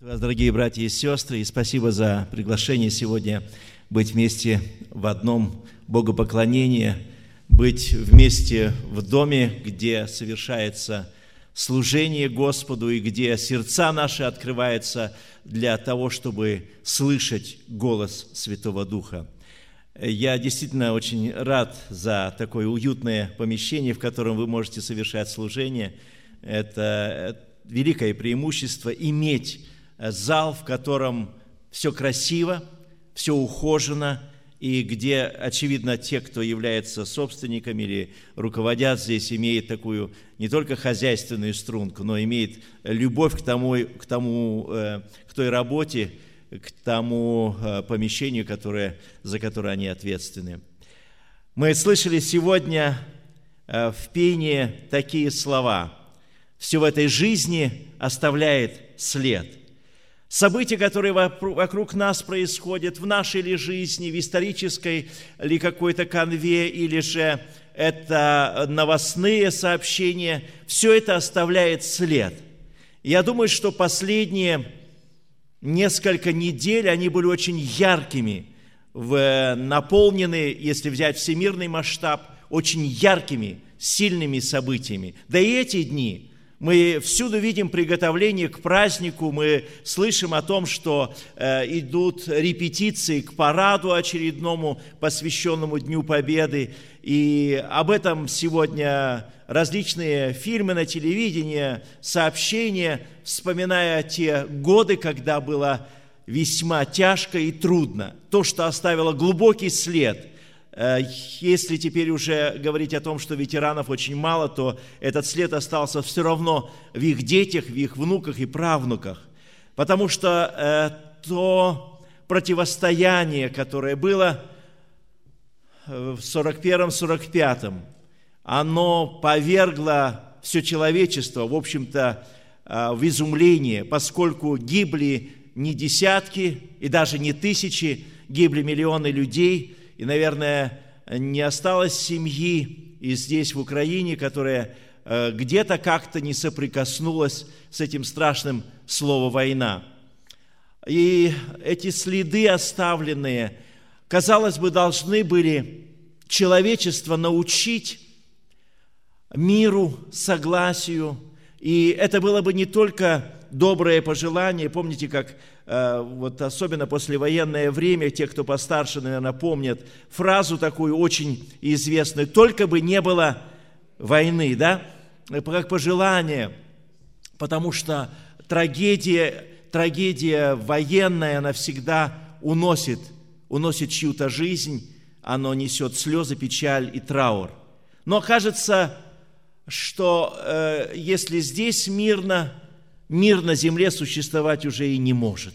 Вас, дорогие братья и сестры, и спасибо за приглашение сегодня быть вместе в одном богопоклонении, быть вместе в доме, где совершается служение Господу и где сердца наши открываются для того, чтобы слышать голос Святого Духа. Я действительно очень рад за такое уютное помещение, в котором вы можете совершать служение. Это великое преимущество иметь зал, в котором все красиво, все ухожено, и где, очевидно, те, кто является собственниками или руководят здесь, имеют такую не только хозяйственную струнку, но имеет любовь к тому, к, тому, э, к той работе, к тому э, помещению, которое, за которое они ответственны. Мы слышали сегодня э, в пении такие слова. «Все в этой жизни оставляет след». События, которые вокруг нас происходят в нашей ли жизни, в исторической ли какой-то конве, или же это новостные сообщения, все это оставляет след. Я думаю, что последние несколько недель, они были очень яркими, наполнены, если взять всемирный масштаб, очень яркими, сильными событиями. Да и эти дни – мы всюду видим приготовление к празднику, мы слышим о том, что э, идут репетиции к параду очередному, посвященному Дню Победы. И об этом сегодня различные фильмы на телевидении, сообщения, вспоминая те годы, когда было весьма тяжко и трудно. То, что оставило глубокий след – если теперь уже говорить о том, что ветеранов очень мало, то этот след остался все равно в их детях, в их внуках и правнуках. Потому что э, то противостояние, которое было в 41-45, оно повергло все человечество, в общем-то, э, в изумление, поскольку гибли не десятки и даже не тысячи, гибли миллионы людей – и, наверное, не осталось семьи и здесь, в Украине, которая э, где-то как-то не соприкоснулась с этим страшным словом «война». И эти следы оставленные, казалось бы, должны были человечество научить миру, согласию. И это было бы не только доброе пожелание. Помните, как Э, вот особенно послевоенное время, те, кто постарше, наверное, помнят фразу такую очень известную, только бы не было войны, да, как пожелание, потому что трагедия, трагедия военная, она всегда уносит, уносит чью-то жизнь, оно несет слезы, печаль и траур. Но кажется, что э, если здесь мирно, мир на земле существовать уже и не может.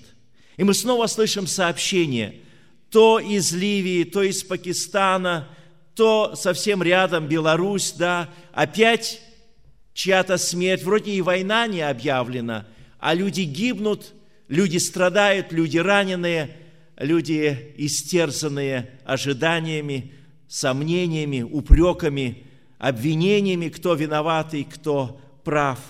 И мы снова слышим сообщение, то из Ливии, то из Пакистана, то совсем рядом Беларусь, да, опять чья-то смерть, вроде и война не объявлена, а люди гибнут, люди страдают, люди раненые, люди истерзанные ожиданиями, сомнениями, упреками, обвинениями, кто виноватый, кто прав –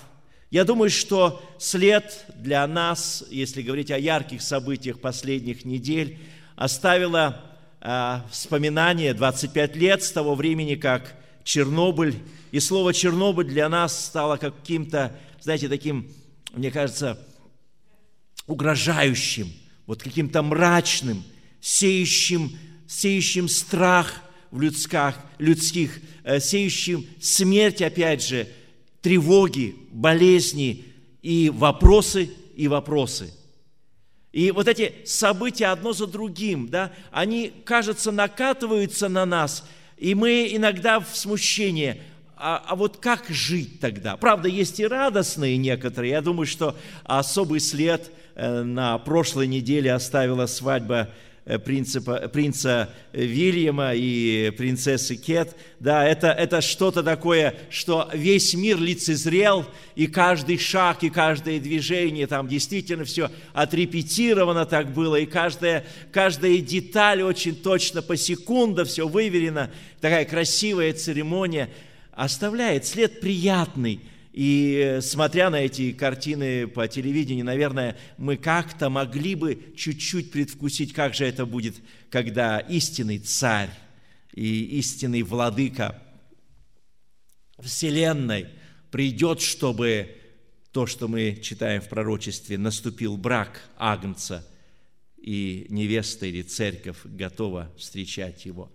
я думаю, что след для нас, если говорить о ярких событиях последних недель, оставило э, вспоминание 25 лет с того времени, как Чернобыль, и слово Чернобыль для нас стало каким-то, знаете, таким, мне кажется, угрожающим, вот каким-то мрачным, сеющим, сеющим страх в людских, людских э, сеющим смерть, опять же, тревоги, болезни и вопросы, и вопросы. И вот эти события одно за другим, да, они, кажется, накатываются на нас, и мы иногда в смущении. А, а вот как жить тогда? Правда, есть и радостные некоторые. Я думаю, что особый след э, на прошлой неделе оставила свадьба принципа, принца Вильяма и принцессы Кет. Да, это, это что-то такое, что весь мир лицезрел, и каждый шаг, и каждое движение, там действительно все отрепетировано так было, и каждая, каждая деталь очень точно по секунду все выверено. Такая красивая церемония оставляет след приятный. И смотря на эти картины по телевидению, наверное, мы как-то могли бы чуть-чуть предвкусить, как же это будет, когда истинный царь и истинный владыка Вселенной придет, чтобы то, что мы читаем в пророчестве, наступил брак Агнца, и невеста или церковь готова встречать его.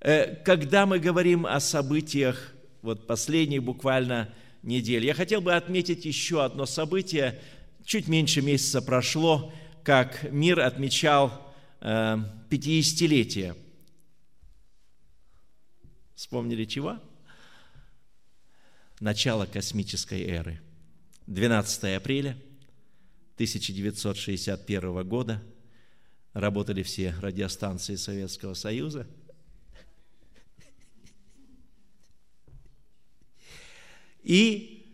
Э, когда мы говорим о событиях, вот последних буквально недель, я хотел бы отметить еще одно событие. Чуть меньше месяца прошло, как мир отмечал 50-летие. Э, Вспомнили чего? Начало космической эры – 12 апреля 1961 года работали все радиостанции Советского Союза. И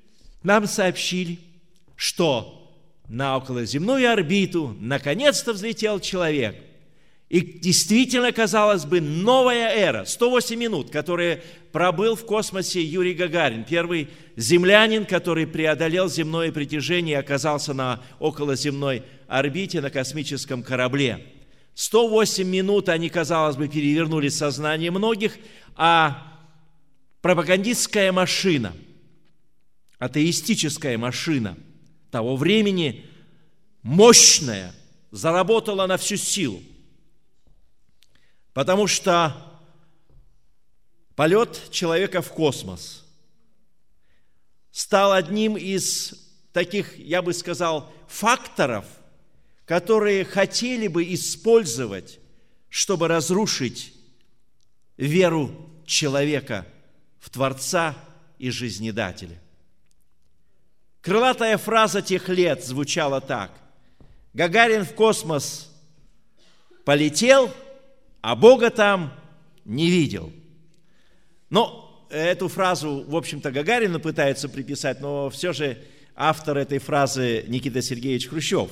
нам сообщили, что на околоземную орбиту наконец-то взлетел человек – и действительно, казалось бы, новая эра, 108 минут, которые пробыл в космосе Юрий Гагарин, первый землянин, который преодолел земное притяжение и оказался на околоземной орбите на космическом корабле. 108 минут они, казалось бы, перевернули сознание многих, а пропагандистская машина, атеистическая машина того времени, мощная, заработала на всю силу – Потому что полет человека в космос стал одним из таких, я бы сказал, факторов, которые хотели бы использовать, чтобы разрушить веру человека в Творца и Жизнедателя. Крылатая фраза тех лет звучала так. Гагарин в космос полетел – а Бога там не видел. Но эту фразу, в общем-то, Гагарину пытается приписать, но все же автор этой фразы Никита Сергеевич Хрущев,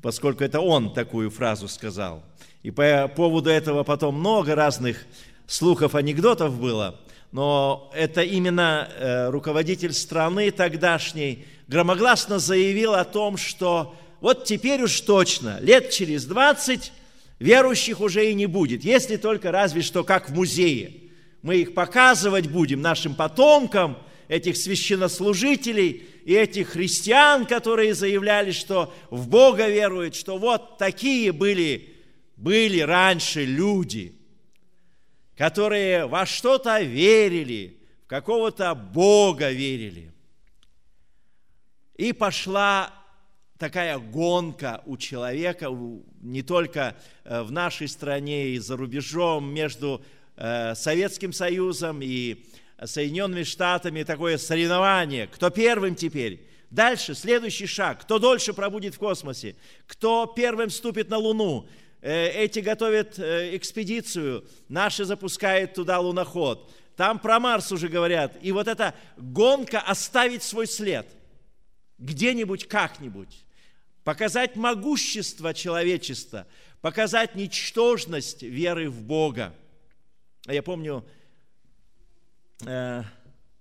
поскольку это он такую фразу сказал. И по поводу этого потом много разных слухов, анекдотов было, но это именно э, руководитель страны тогдашней громогласно заявил о том, что вот теперь уж точно, лет через 20 Верующих уже и не будет, если только разве что как в музее. Мы их показывать будем нашим потомкам, этих священнослужителей и этих христиан, которые заявляли, что в Бога веруют, что вот такие были, были раньше люди, которые во что-то верили, в какого-то Бога верили. И пошла такая гонка у человека, не только э, в нашей стране и за рубежом, между э, Советским Союзом и Соединенными Штатами, такое соревнование. Кто первым теперь? Дальше, следующий шаг. Кто дольше пробудет в космосе? Кто первым ступит на Луну? Э, эти готовят экспедицию, наши запускают туда луноход. Там про Марс уже говорят. И вот эта гонка оставить свой след где-нибудь, как-нибудь показать могущество человечества, показать ничтожность веры в Бога. А я помню, э,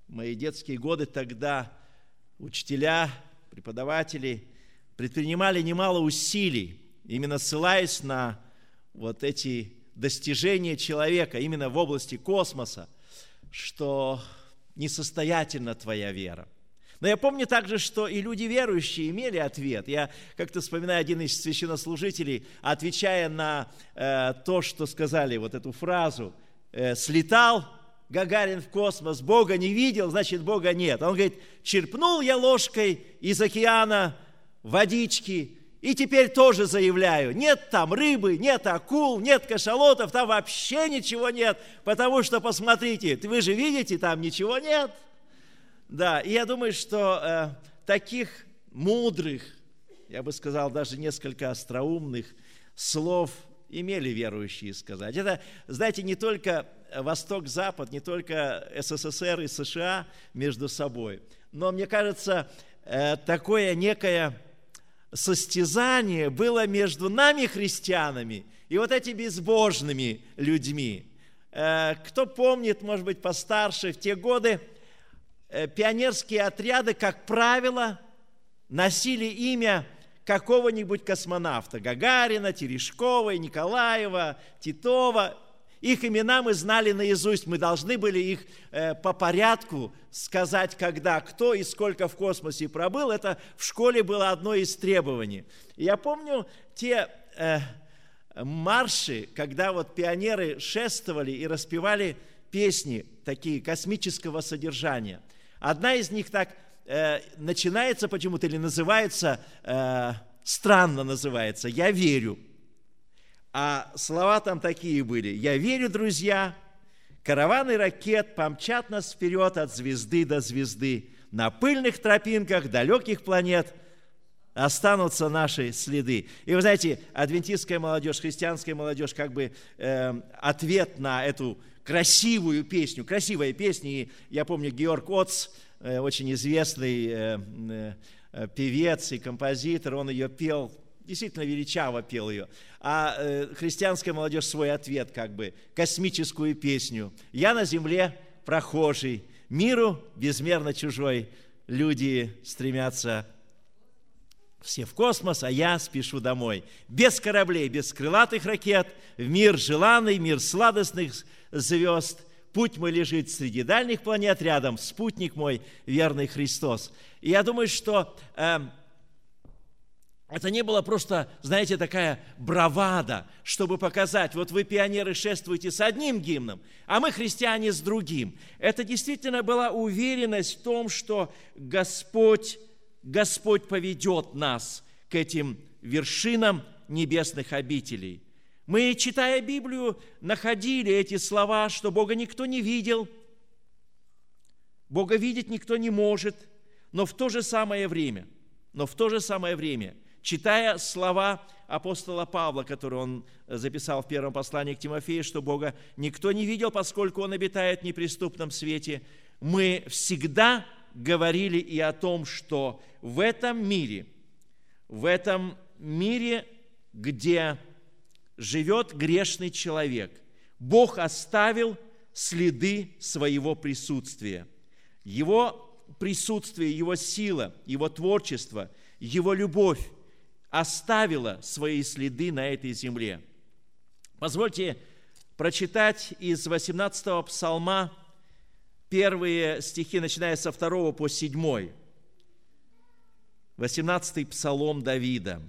мои детские годы тогда учителя, преподаватели предпринимали немало усилий, именно ссылаясь на вот эти достижения человека, именно в области космоса, что несостоятельна твоя вера – но я помню также, что и люди верующие имели ответ. Я как-то вспоминаю один из священнослужителей, отвечая на э, то, что сказали, вот эту фразу, э, «слетал Гагарин в космос, Бога не видел, значит, Бога нет». Он говорит, «черпнул я ложкой из океана водички, и теперь тоже заявляю, нет там рыбы, нет акул, нет кашалотов, там вообще ничего нет, потому что, посмотрите, вы же видите, там ничего нет». Да, и я думаю, что э, таких мудрых, я бы сказал, даже несколько остроумных слов имели верующие сказать. Это, знаете, не только Восток-Запад, не только СССР и США между собой, но, мне кажется, э, такое некое состязание было между нами, христианами, и вот этими безбожными людьми. Э, кто помнит, может быть, постарше, в те годы э, пионерские отряды, как правило, носили имя какого-нибудь космонавта. Гагарина, Терешкова, Николаева, Титова. Их имена мы знали наизусть, мы должны были их э, по порядку сказать, когда, кто и сколько в космосе пробыл. Это в школе было одно из требований. Я помню те э, марши, когда вот пионеры шествовали и распевали песни такие космического содержания. Одна из них так э, начинается почему-то или называется, э, странно называется, «Я верю». А слова там такие были. «Я верю, друзья, караваны ракет помчат нас вперед от звезды до звезды. На пыльных тропинках далеких планет останутся наши следы». И вы знаете, адвентистская молодежь, христианская молодежь, как бы э, ответ на эту красивую песню, красивая песня. И я помню, Георг Отц, Э, очень известный э, э, певец и композитор, он ее пел, действительно величаво пел ее. А христианская молодежь свой ответ, как бы, космическую песню. «Я на земле прохожий, миру безмерно чужой, люди стремятся все в космос, а я спешу домой. Без кораблей, без крылатых ракет, в мир желанный, мир сладостных звезд, Путь мой лежит среди дальних планет, рядом спутник мой, верный Христос. И я думаю, что э, это не было просто, знаете, такая бравада, чтобы показать, вот вы, пионеры, шествуете с одним гимном, а мы, христиане, с другим. Это действительно была уверенность в том, что Господь, Господь поведет нас к этим вершинам небесных обителей. Мы, читая Библию, находили эти слова, что Бога никто не видел, Бога видеть никто не может, но в то же самое время, но в то же самое время, читая слова апостола Павла, которые он записал в первом послании к Тимофею, что Бога никто не видел, поскольку Он обитает в неприступном свете, мы всегда говорили и о том, что в этом мире, в этом мире, где живет грешный человек. Бог оставил следы своего присутствия. Его присутствие, его сила, его творчество, его любовь оставила свои следы на этой земле. Позвольте прочитать из 18-го псалма первые стихи, начиная со 2 по 7. 18-й псалом Давида.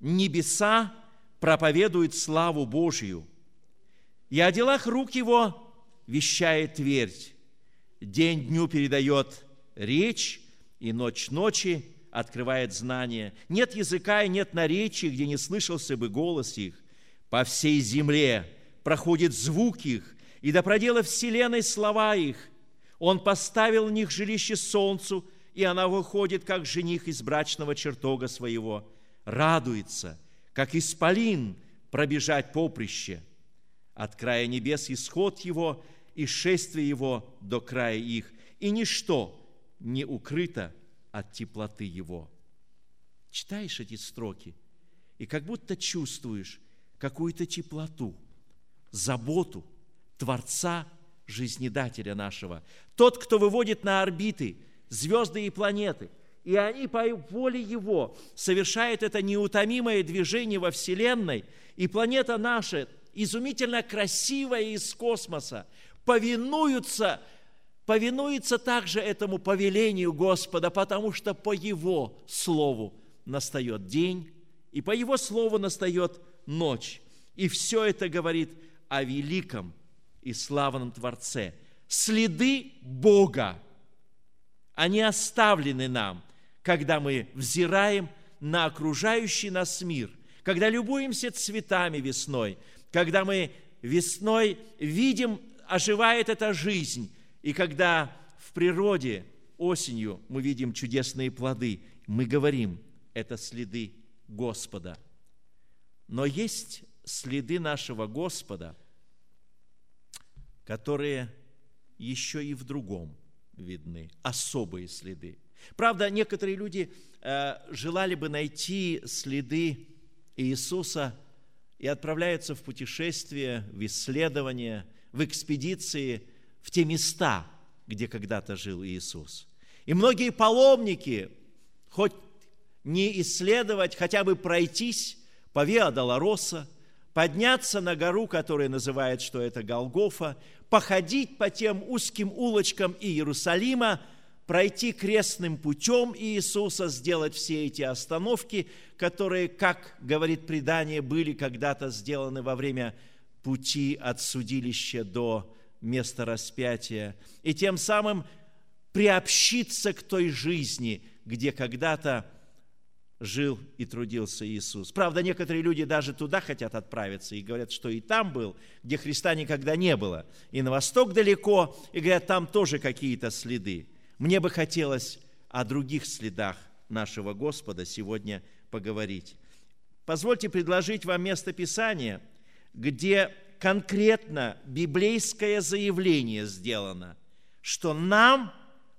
«Небеса проповедует славу Божию, и о делах рук его вещает твердь. День дню передает речь, и ночь ночи открывает знание. Нет языка и нет наречий, где не слышался бы голос их. По всей земле проходит звук их, и до предела вселенной слова их. Он поставил в них жилище солнцу, и она выходит, как жених из брачного чертога своего. Радуется – как исполин пробежать поприще. От края небес исход его и шествие его до края их, и ничто не укрыто от теплоты его. Читаешь эти строки, и как будто чувствуешь какую-то теплоту, заботу Творца, жизнедателя нашего. Тот, кто выводит на орбиты звезды и планеты – и они по воле Его совершают это неутомимое движение во Вселенной, и планета наша, изумительно красивая из космоса, повинуются, повинуется также этому повелению Господа, потому что по Его Слову настает день, и по Его Слову настает ночь. И все это говорит о великом и славном Творце. Следы Бога, они оставлены нам – когда мы взираем на окружающий нас мир, когда любуемся цветами весной, когда мы весной видим, оживает эта жизнь, и когда в природе осенью мы видим чудесные плоды, мы говорим, это следы Господа. Но есть следы нашего Господа, которые еще и в другом видны, особые следы. Правда, некоторые люди э, желали бы найти следы Иисуса и отправляются в путешествие, в исследование, в экспедиции в те места, где когда-то жил Иисус. И многие паломники, хоть не исследовать, хотя бы пройтись по Виа Долороса, подняться на гору, которая называет, что это Голгофа, походить по тем узким улочкам Иерусалима, пройти крестным путем Иисуса, сделать все эти остановки, которые, как говорит предание, были когда-то сделаны во время пути от судилища до места распятия, и тем самым приобщиться к той жизни, где когда-то жил и трудился Иисус. Правда, некоторые люди даже туда хотят отправиться и говорят, что и там был, где Христа никогда не было. И на восток далеко, и говорят, там тоже какие-то следы. Мне бы хотелось о других следах нашего Господа сегодня поговорить. Позвольте предложить вам место Писания, где конкретно библейское заявление сделано, что нам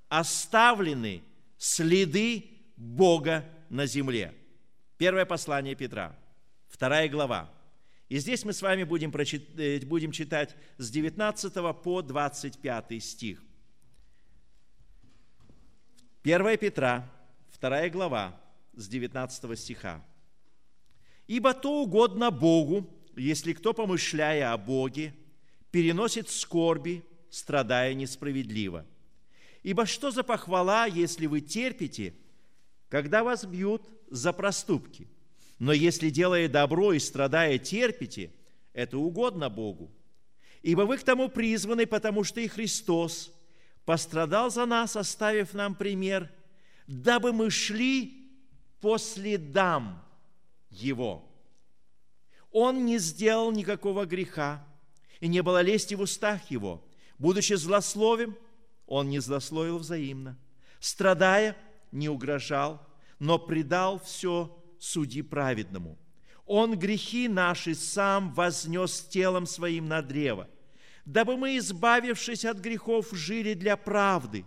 оставлены следы Бога на земле. Первое послание Петра, вторая глава. И здесь мы с вами будем, прочит... Э, будем читать с 19 по 25 стих. 1 Петра, вторая глава, с 19 стиха. «Ибо то угодно Богу, если кто, помышляя о Боге, переносит скорби, страдая несправедливо. Ибо что за похвала, если вы терпите – когда вас бьют за проступки. Но если, делая добро и страдая, терпите, это угодно Богу. Ибо вы к тому призваны, потому что и Христос пострадал за нас, оставив нам пример, дабы мы шли по следам Его. Он не сделал никакого греха, и не было лести в устах Его. Будучи злословим, Он не злословил взаимно. Страдая, не угрожал, но предал все суди праведному. Он грехи наши сам вознес телом своим на древо, дабы мы, избавившись от грехов, жили для правды.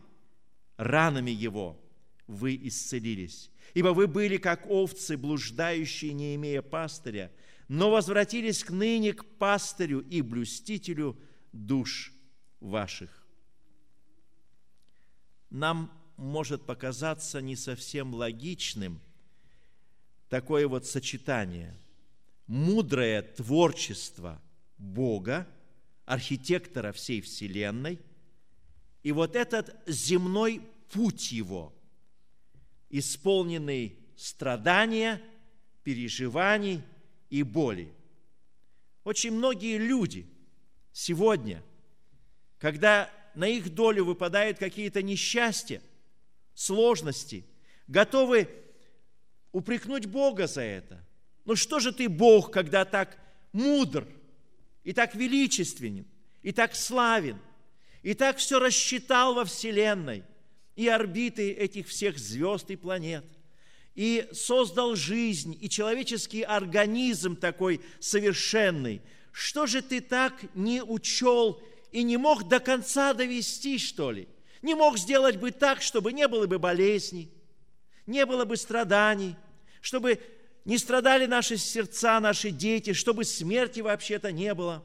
Ранами Его вы исцелились, ибо вы были, как овцы, блуждающие, не имея пастыря, но возвратились к ныне к пастырю и блюстителю душ ваших. Нам может показаться не совсем логичным такое вот сочетание. Мудрое творчество Бога, архитектора всей Вселенной, и вот этот земной путь его, исполненный страдания, переживаний и боли. Очень многие люди сегодня, когда на их долю выпадают какие-то несчастья, сложности, готовы упрекнуть Бога за это. Ну что же ты, Бог, когда так мудр, и так величественен, и так славен, и так все рассчитал во Вселенной, и орбиты этих всех звезд и планет, и создал жизнь, и человеческий организм такой совершенный. Что же ты так не учел и не мог до конца довести, что ли? Не мог сделать бы так, чтобы не было бы болезней, не было бы страданий, чтобы не страдали наши сердца, наши дети, чтобы смерти вообще-то не было.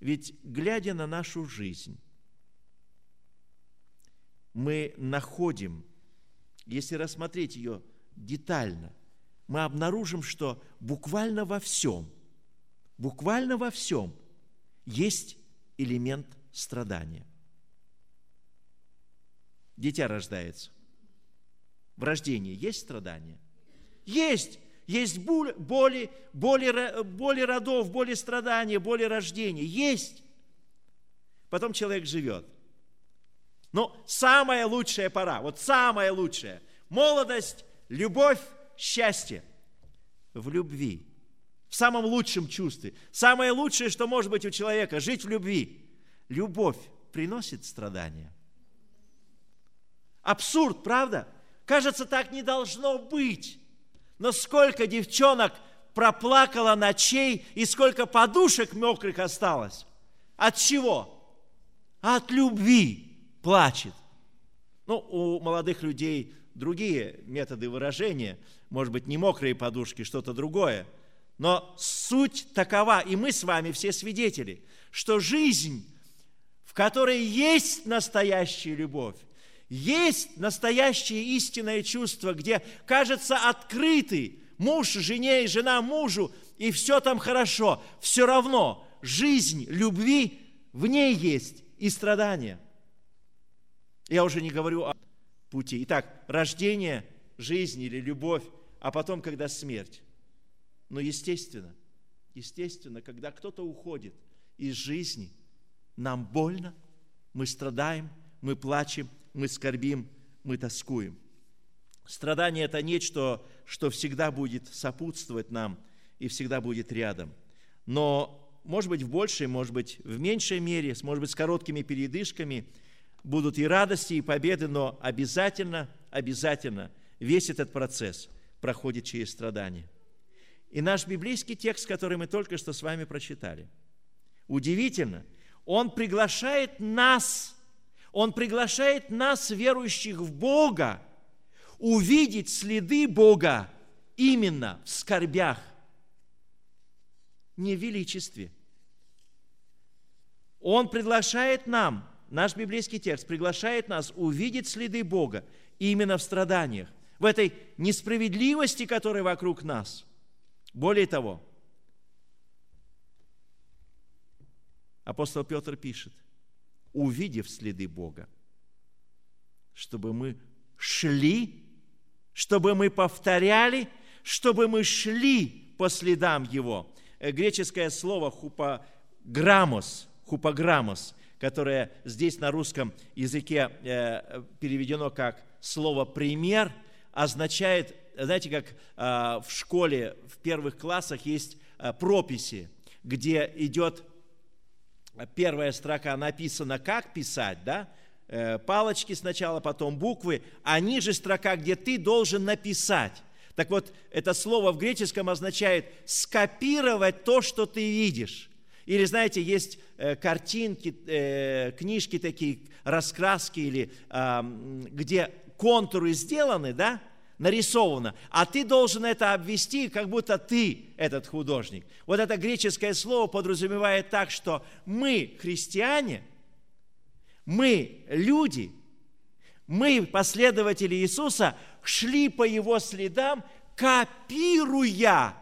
Ведь, глядя на нашу жизнь, мы находим, если рассмотреть ее детально, мы обнаружим, что буквально во всем, буквально во всем есть элемент страдания дитя рождается. В рождении есть страдания? Есть! Есть боли, боли, боли, родов, боли страдания, боли рождения. Есть! Потом человек живет. Но самая лучшая пора, вот самая лучшая, молодость, любовь, счастье в любви, в самом лучшем чувстве. Самое лучшее, что может быть у человека, жить в любви. Любовь приносит страдания – Абсурд, правда? Кажется, так не должно быть. Но сколько девчонок проплакало ночей и сколько подушек мокрых осталось. От чего? От любви плачет. Ну, у молодых людей другие методы выражения, может быть, не мокрые подушки, что-то другое. Но суть такова, и мы с вами все свидетели, что жизнь в которой есть настоящая любовь, есть настоящее истинное чувство, где, кажется, открытый муж жене и жена мужу, и все там хорошо, все равно жизнь любви в ней есть и страдания. Я уже не говорю о пути. Итак, рождение, жизнь или любовь, а потом, когда смерть. Но естественно, естественно, когда кто-то уходит из жизни, нам больно, мы страдаем, мы плачем, мы скорбим, мы тоскуем. Страдание – это нечто, что всегда будет сопутствовать нам и всегда будет рядом. Но, может быть, в большей, может быть, в меньшей мере, может быть, с короткими передышками будут и радости, и победы, но обязательно, обязательно весь этот процесс проходит через страдания. И наш библейский текст, который мы только что с вами прочитали, удивительно, он приглашает нас, он приглашает нас, верующих в Бога, увидеть следы Бога именно в скорбях, не в величестве. Он приглашает нам, наш библейский текст приглашает нас увидеть следы Бога именно в страданиях, в этой несправедливости, которая вокруг нас – более того, апостол Петр пишет, увидев следы Бога, чтобы мы шли, чтобы мы повторяли, чтобы мы шли по следам Его. Э, греческое слово хупаграмос, хупаграмос, которое здесь на русском языке э, переведено как слово «пример», означает знаете, как а, в школе в первых классах есть а, прописи, где идет первая строка написана, как писать, да, э, палочки сначала, потом буквы, а ниже строка, где ты должен написать. Так вот, это слово в греческом означает скопировать то, что ты видишь. Или, знаете, есть э, картинки, э, книжки такие, раскраски, или где контуры сделаны, да, нарисовано, а ты должен это обвести, как будто ты этот художник. Вот это греческое слово подразумевает так, что мы, христиане, мы, люди, мы, последователи Иисуса, шли по Его следам, копируя,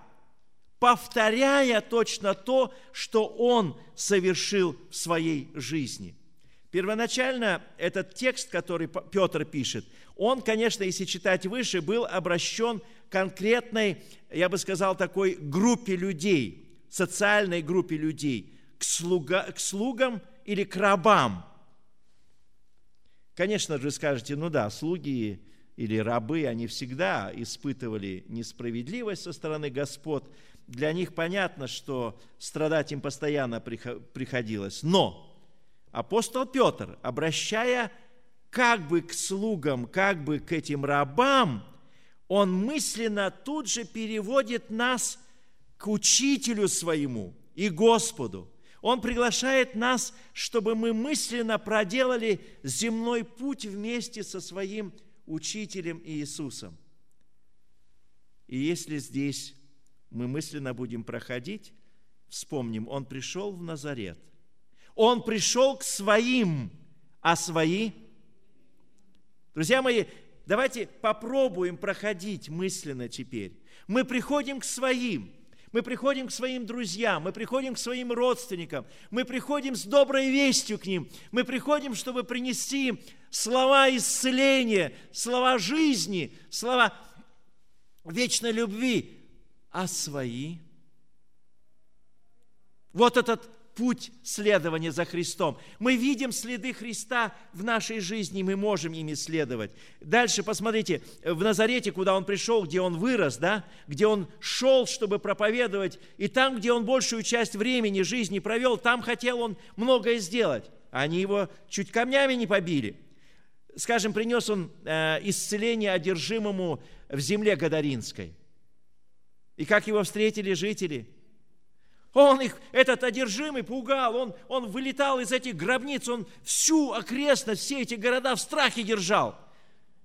повторяя точно то, что Он совершил в своей жизни. Первоначально этот текст, который Петр пишет, он, конечно, если читать выше, был обращен конкретной, я бы сказал, такой группе людей, социальной группе людей, к, слуга, к слугам или к рабам. Конечно же, скажете, ну да, слуги или рабы, они всегда испытывали несправедливость со стороны господ. Для них понятно, что страдать им постоянно приходилось. Но апостол Петр, обращая как бы к слугам, как бы к этим рабам, он мысленно тут же переводит нас к учителю своему и Господу. Он приглашает нас, чтобы мы мысленно проделали земной путь вместе со своим учителем Иисусом. И если здесь мы мысленно будем проходить, вспомним, Он пришел в Назарет – он пришел к своим, а свои... Друзья мои, давайте попробуем проходить мысленно теперь. Мы приходим к своим, мы приходим к своим друзьям, мы приходим к своим родственникам, мы приходим с доброй вестью к ним, мы приходим, чтобы принести слова исцеления, слова жизни, слова вечной любви, а свои. Вот этот путь следования за Христом. Мы видим следы Христа в нашей жизни, мы можем ими следовать. Дальше посмотрите, в Назарете, куда он пришел, где он вырос, да, где он шел, чтобы проповедовать, и там, где он большую часть времени жизни провел, там хотел он многое сделать. Они его чуть камнями не побили. Скажем, принес он э, исцеление одержимому в земле Гадаринской. И как его встретили жители – он их, этот одержимый, пугал, он, он вылетал из этих гробниц, он всю окрестность, все эти города в страхе держал.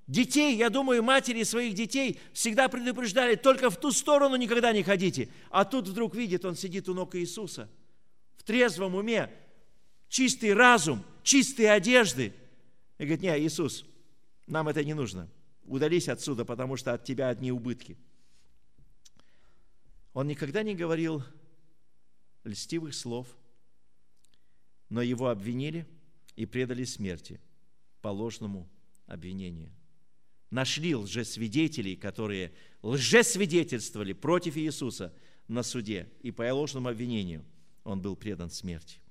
Детей, я думаю, матери своих детей всегда предупреждали, только в ту сторону никогда не ходите. А тут вдруг видит, он сидит у ног Иисуса, в трезвом уме, чистый разум, чистые одежды. И говорит, не, Иисус, нам это не нужно. Удались отсюда, потому что от тебя одни убытки. Он никогда не говорил льстивых слов, но его обвинили и предали смерти по ложному обвинению. Нашли лжесвидетелей, которые лжесвидетельствовали против Иисуса на суде, и по ложному обвинению он был предан смерти.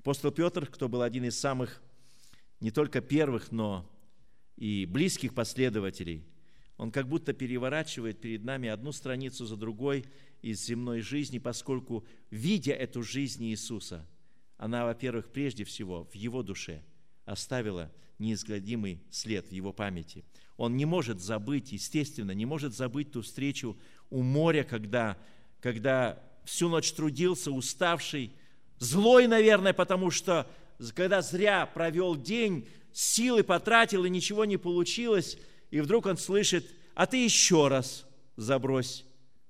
Апостол Петр, кто был один из самых не только первых, но и близких последователей, он как будто переворачивает перед нами одну страницу за другой из земной жизни, поскольку, видя эту жизнь Иисуса, она, во-первых, прежде всего в его душе оставила неизгладимый след в его памяти. Он не может забыть, естественно, не может забыть ту встречу у моря, когда, когда всю ночь трудился, уставший, злой, наверное, потому что когда зря провел день, силы потратил и ничего не получилось, и вдруг он слышит, а ты еще раз забрось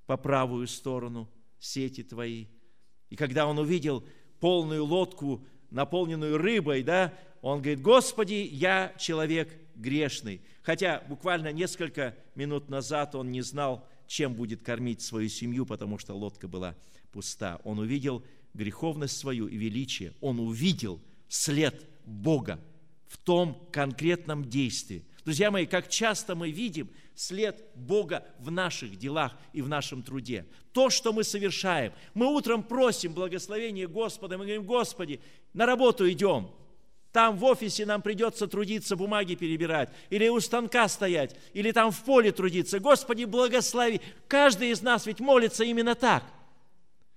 по правую сторону сети твои. И когда он увидел полную лодку, наполненную рыбой, да, он говорит, Господи, я человек грешный. Хотя буквально несколько минут назад он не знал, чем будет кормить свою семью, потому что лодка была пуста. Он увидел греховность свою и величие. Он увидел след Бога в том конкретном действии. Друзья мои, как часто мы видим след Бога в наших делах и в нашем труде. То, что мы совершаем. Мы утром просим благословения Господа, мы говорим, Господи, на работу идем, там в офисе нам придется трудиться, бумаги перебирать, или у станка стоять, или там в поле трудиться. Господи, благослови. Каждый из нас ведь молится именно так.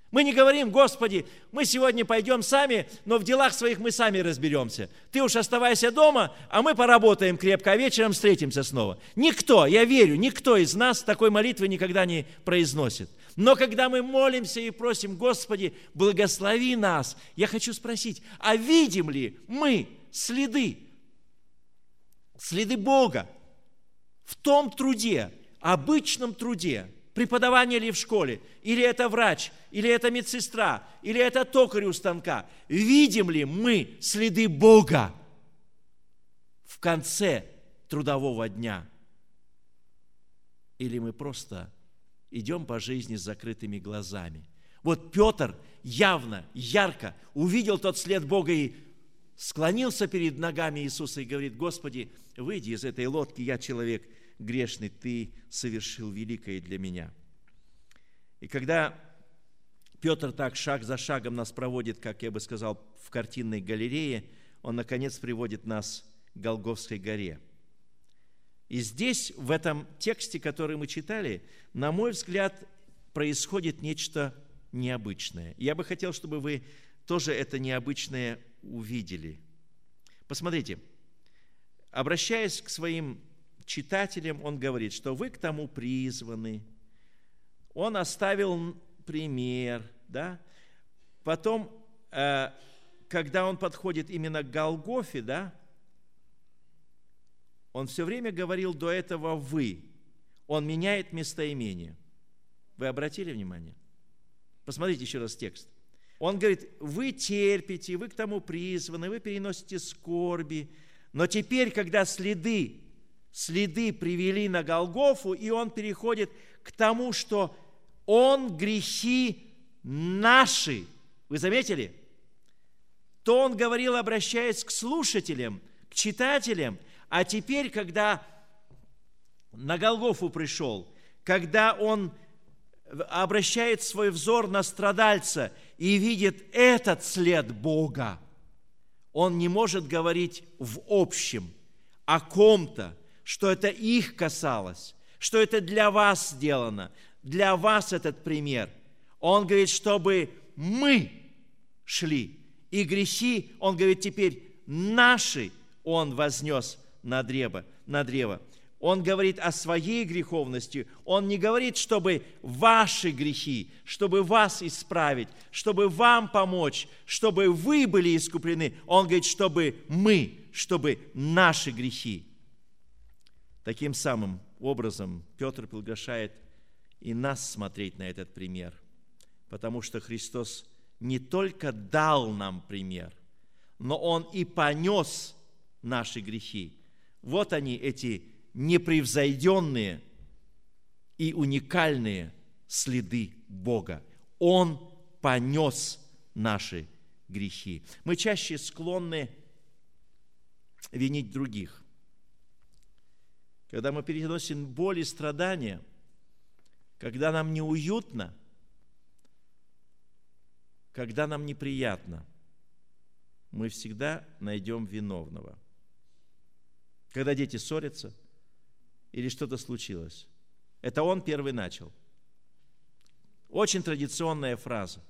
Мы не говорим, Господи, мы сегодня пойдем сами, но в делах своих мы сами разберемся. Ты уж оставайся дома, а мы поработаем крепко, а вечером встретимся снова. Никто, я верю, никто из нас такой молитвы никогда не произносит. Но когда мы молимся и просим, Господи, благослови нас, я хочу спросить, а видим ли мы следы, следы Бога в том труде, обычном труде, преподавание ли в школе, или это врач, или это медсестра, или это токарь у станка. Видим ли мы следы Бога в конце трудового дня? Или мы просто идем по жизни с закрытыми глазами. Вот Петр явно, ярко увидел тот след Бога и склонился перед ногами Иисуса и говорит, Господи, выйди из этой лодки, я человек грешный, Ты совершил великое для меня. И когда Петр так шаг за шагом нас проводит, как я бы сказал, в картинной галерее, он, наконец, приводит нас к Голговской горе – и здесь, в этом тексте, который мы читали, на мой взгляд, происходит нечто необычное. Я бы хотел, чтобы вы тоже это необычное увидели. Посмотрите, обращаясь к своим читателям, он говорит, что вы к тому призваны. Он оставил пример, да? Потом, э, когда он подходит именно к Голгофе, да, он все время говорил до этого «вы». Он меняет местоимение. Вы обратили внимание? Посмотрите еще раз текст. Он говорит, вы терпите, вы к тому призваны, вы переносите скорби. Но теперь, когда следы, следы привели на Голгофу, и он переходит к тому, что он грехи наши. Вы заметили? То он говорил, обращаясь к слушателям, к читателям, а теперь, когда на Голгофу пришел, когда он обращает свой взор на страдальца и видит этот след Бога, он не может говорить в общем о ком-то, что это их касалось, что это для вас сделано, для вас этот пример. Он говорит, чтобы мы шли. И грехи, он говорит, теперь наши он вознес на древо, на древо. Он говорит о своей греховности. Он не говорит, чтобы ваши грехи, чтобы вас исправить, чтобы вам помочь, чтобы вы были искуплены. Он говорит, чтобы мы, чтобы наши грехи. Таким самым образом Петр приглашает и нас смотреть на этот пример, потому что Христос не только дал нам пример, но Он и понес наши грехи. Вот они, эти непревзойденные и уникальные следы Бога. Он понес наши грехи. Мы чаще склонны винить других. Когда мы переносим боль и страдания, когда нам неуютно, когда нам неприятно, мы всегда найдем виновного. Когда дети ссорятся или что-то случилось, это он первый начал. Очень традиционная фраза.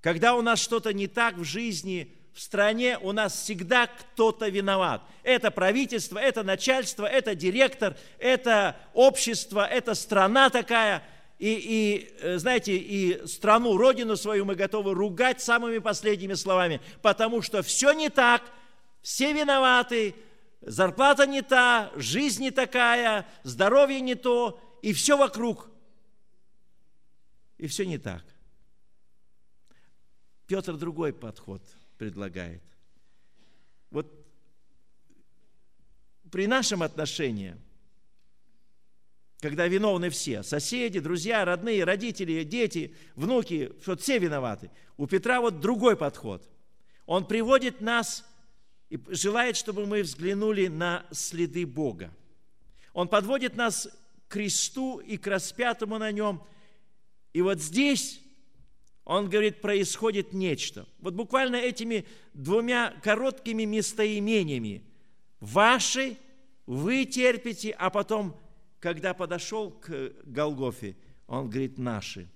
Когда у нас что-то не так в жизни, в стране, у нас всегда кто-то виноват. Это правительство, это начальство, это директор, это общество, это страна такая. И, и, э, знаете, и страну, родину свою мы готовы ругать самыми последними словами, потому что все не так, все виноваты, зарплата не та, жизнь не такая, здоровье не то, и все вокруг. И все не так. Петр другой подход предлагает. Вот при нашем отношении, когда виновны все, соседи, друзья, родные, родители, дети, внуки, что все виноваты, у Петра вот другой подход. Он приводит нас и желает, чтобы мы взглянули на следы Бога. Он подводит нас к кресту и к распятому на нем. И вот здесь он говорит, происходит нечто. Вот буквально этими двумя короткими местоимениями. Ваши, вы терпите, а потом, когда подошел к Голгофе, он говорит, наши.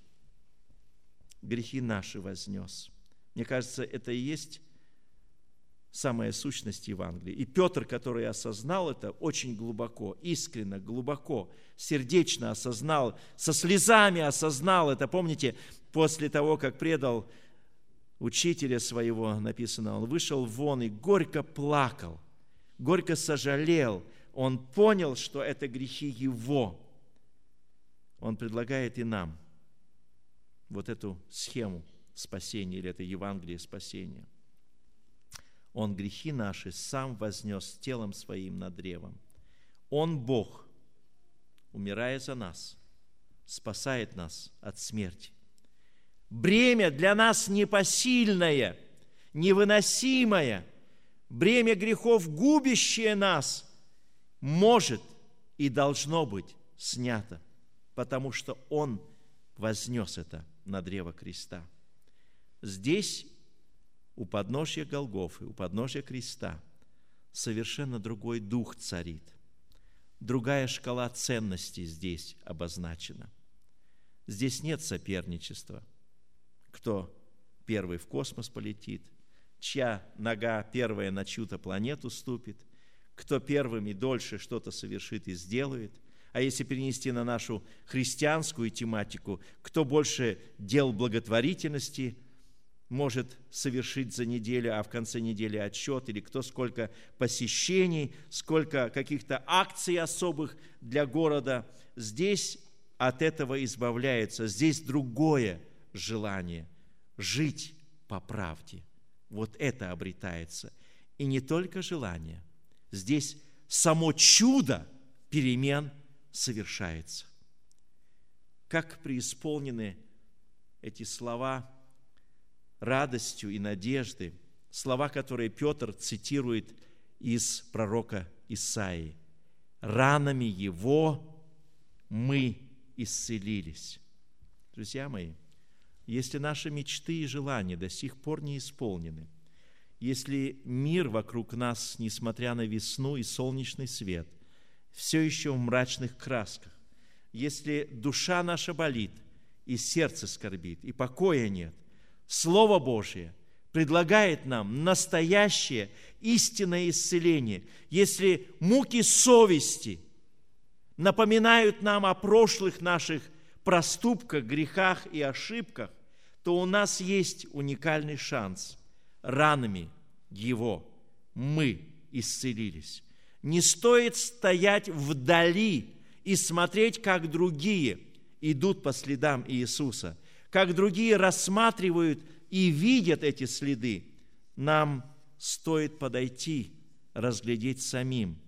Грехи наши вознес. Мне кажется, это и есть самая сущность Евангелия. И Петр, который осознал это очень глубоко, искренно, глубоко, сердечно осознал, со слезами осознал это. Помните, после того, как предал учителя своего, написано, он вышел вон и горько плакал, горько сожалел. Он понял, что это грехи его. Он предлагает и нам вот эту схему спасения или это Евангелие спасения. Он грехи наши сам вознес телом своим над древом. Он Бог, умирая за нас, спасает нас от смерти бремя для нас непосильное, невыносимое, бремя грехов, губящее нас, может и должно быть снято, потому что Он вознес это на древо креста. Здесь, у подножья Голгофы, у подножья креста, совершенно другой дух царит. Другая шкала ценностей здесь обозначена. Здесь нет соперничества – кто первый в космос полетит, чья нога первая на чью-то планету ступит, кто первым и дольше что-то совершит и сделает. А если перенести на нашу христианскую тематику, кто больше дел благотворительности может совершить за неделю, а в конце недели отчет, или кто сколько посещений, сколько каких-то акций особых для города, здесь от этого избавляется, здесь другое – желание жить по правде. Вот это обретается. И не только желание. Здесь само чудо перемен совершается. Как преисполнены эти слова радостью и надежды, слова, которые Петр цитирует из пророка Исаии. «Ранами Его мы исцелились». Друзья мои, если наши мечты и желания до сих пор не исполнены, если мир вокруг нас, несмотря на весну и солнечный свет, все еще в мрачных красках, если душа наша болит, и сердце скорбит, и покоя нет, Слово Божье предлагает нам настоящее истинное исцеление. Если муки совести напоминают нам о прошлых наших проступках, грехах и ошибках, то у нас есть уникальный шанс. Ранами Его мы исцелились. Не стоит стоять вдали и смотреть, как другие идут по следам Иисуса, как другие рассматривают и видят эти следы. Нам стоит подойти, разглядеть самим.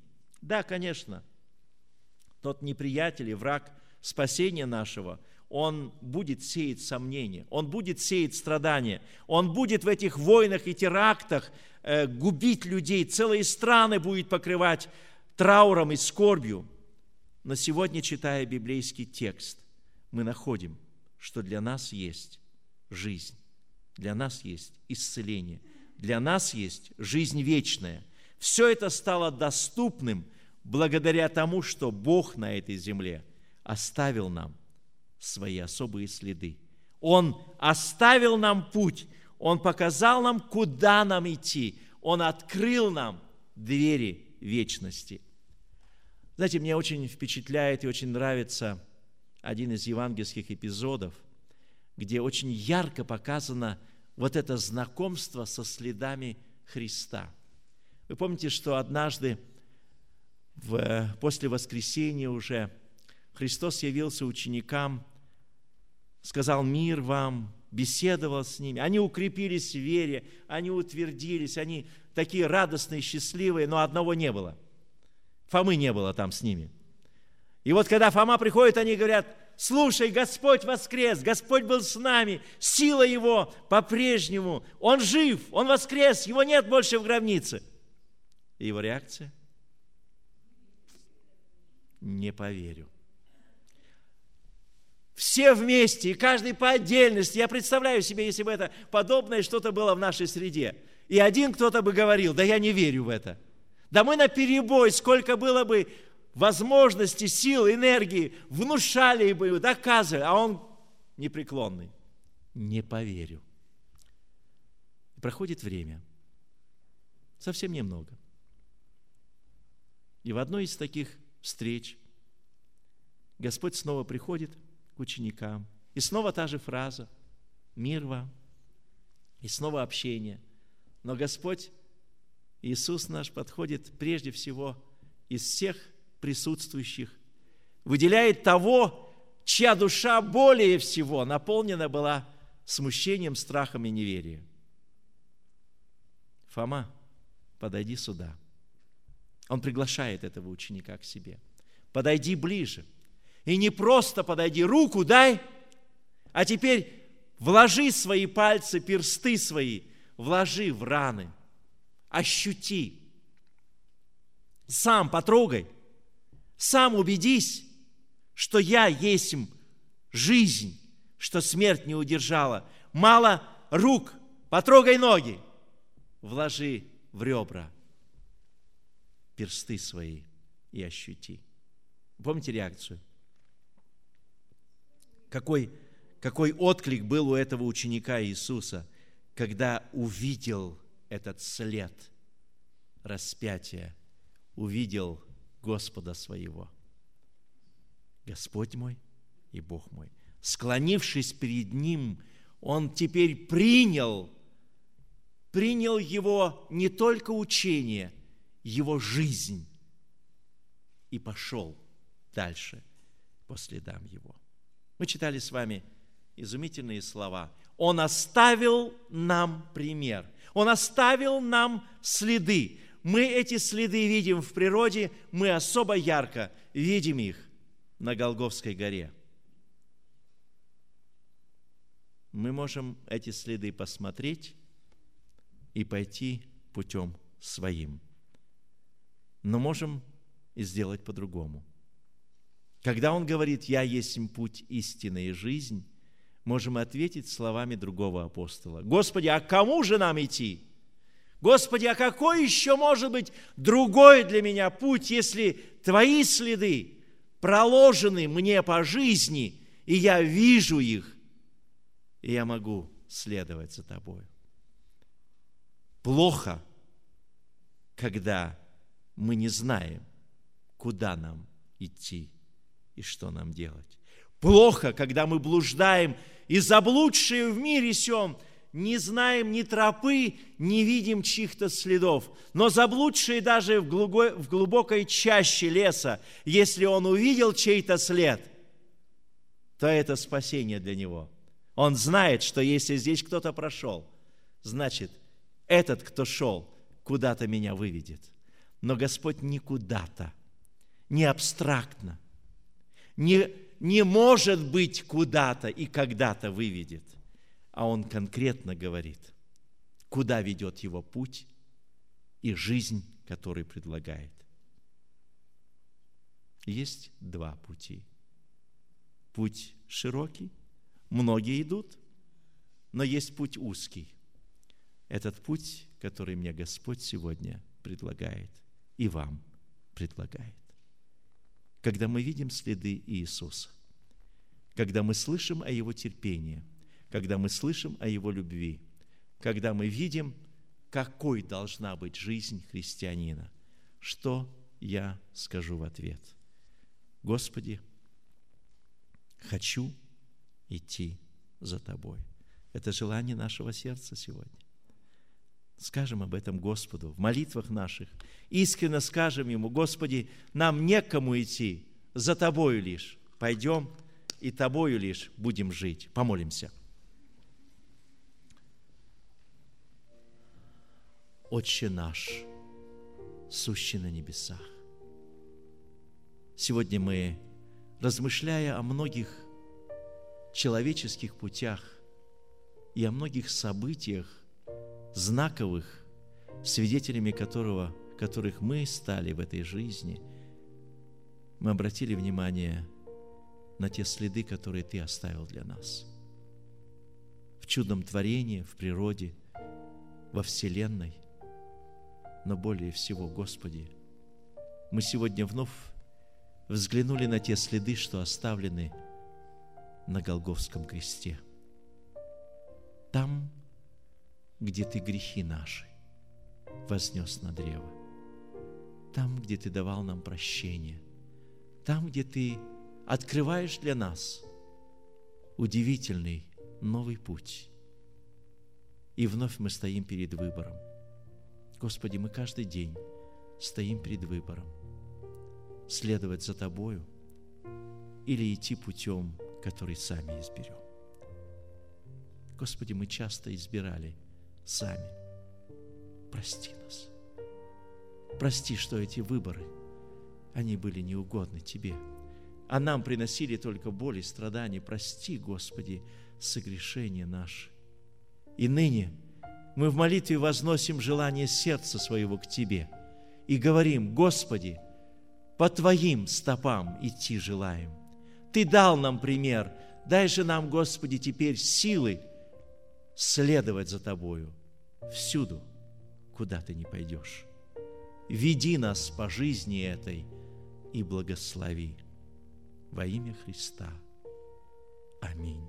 Да, конечно, тот неприятель и враг спасения нашего, он будет сеять сомнения, он будет сеять страдания, он будет в этих войнах и терактах э, губить людей, целые страны будет покрывать трауром и скорбью. Но сегодня, читая библейский текст, мы находим, что для нас есть жизнь, для нас есть исцеление, для нас есть жизнь вечная. Все это стало доступным благодаря тому, что Бог на этой земле оставил нам свои особые следы. Он оставил нам путь, Он показал нам, куда нам идти, Он открыл нам двери вечности – знаете, мне очень впечатляет и очень нравится один из евангельских эпизодов, где очень ярко показано вот это знакомство со следами Христа. Вы помните, что однажды в, после воскресения уже Христос явился ученикам, сказал мир вам, беседовал с ними. Они укрепились в вере, они утвердились, они такие радостные, счастливые, но одного не было – Фомы не было там с ними. И вот когда Фома приходит, они говорят, слушай, Господь воскрес, Господь был с нами, сила Его по-прежнему, Он жив, Он воскрес, Его нет больше в гробнице. И его реакция? Не поверю. Все вместе, и каждый по отдельности. Я представляю себе, если бы это подобное что-то было в нашей среде. И один кто-то бы говорил, да я не верю в это – да мы на перебой, сколько было бы возможностей, сил, энергии, внушали бы, доказывали, а он непреклонный. Не поверю. проходит время. Совсем немного. И в одной из таких встреч Господь снова приходит к ученикам. И снова та же фраза «Мир вам». И снова общение. Но Господь Иисус наш подходит прежде всего из всех присутствующих, выделяет того, чья душа более всего наполнена была смущением, страхом и неверием. Фома, подойди сюда. Он приглашает этого ученика к себе. Подойди ближе. И не просто подойди, руку дай, а теперь вложи свои пальцы, персты свои, вложи в раны – ощути. Сам потрогай. Сам убедись, что я есть жизнь, что смерть не удержала. Мало рук, потрогай ноги. Вложи в ребра персты свои и ощути. Помните реакцию? Какой, какой отклик был у этого ученика Иисуса, когда увидел этот след распятия, увидел Господа своего. Господь мой и Бог мой. Склонившись перед Ним, он теперь принял, принял его не только учение, его жизнь и пошел дальше по следам его. Мы читали с вами изумительные слова. Он оставил нам пример. Он оставил нам следы. Мы эти следы видим в природе, мы особо ярко видим их на Голговской горе. Мы можем эти следы посмотреть и пойти путем своим. Но можем и сделать по-другому. Когда он говорит «Я есть путь, истины и жизнь», можем ответить словами другого апостола. Господи, а кому же нам идти? Господи, а какой еще может быть другой для меня путь, если Твои следы проложены мне по жизни, и я вижу их, и я могу следовать за Тобой? Плохо, когда мы не знаем, куда нам идти и что нам делать. Плохо, когда мы блуждаем и заблудшие в мире сем, не знаем ни тропы, не видим чьих-то следов. Но заблудшие даже в глубокой чаще леса, если он увидел чей-то след, то это спасение для него. Он знает, что если здесь кто-то прошел, значит, этот, кто шел, куда-то меня выведет. Но Господь не куда-то, не абстрактно, не, не может быть куда-то и когда-то выведет, а Он конкретно говорит, куда ведет Его путь и жизнь, которую предлагает. Есть два пути. Путь широкий, многие идут, но есть путь узкий. Этот путь, который мне Господь сегодня предлагает и вам предлагает. Когда мы видим следы Иисуса, когда мы слышим о Его терпении, когда мы слышим о Его любви, когда мы видим, какой должна быть жизнь христианина, что я скажу в ответ? Господи, хочу идти за Тобой. Это желание нашего сердца сегодня. Скажем об этом Господу в молитвах наших. Искренне скажем Ему, Господи, нам некому идти, за Тобою лишь. Пойдем и Тобою лишь будем жить. Помолимся. Отче наш, сущий на небесах. Сегодня мы, размышляя о многих человеческих путях, и о многих событиях, знаковых, свидетелями которого, которых мы стали в этой жизни, мы обратили внимание на те следы, которые Ты оставил для нас. В чудном творении, в природе, во Вселенной. Но более всего, Господи, мы сегодня вновь взглянули на те следы, что оставлены на Голговском кресте – там, где Ты грехи наши вознес на древо, там, где Ты давал нам прощение, там, где Ты открываешь для нас удивительный новый путь. И вновь мы стоим перед выбором. Господи, мы каждый день стоим перед выбором. Следовать за Тобою или идти путем, который сами изберем. Господи, мы часто избирали сами. Прости нас. Прости, что эти выборы, они были неугодны Тебе, а нам приносили только боль и страдания. Прости, Господи, согрешения наши. И ныне мы в молитве возносим желание сердца своего к Тебе и говорим, Господи, по Твоим стопам идти желаем. Ты дал нам пример, дай же нам, Господи, теперь силы следовать за Тобою всюду, куда Ты не пойдешь. Веди нас по жизни этой и благослови. Во имя Христа. Аминь.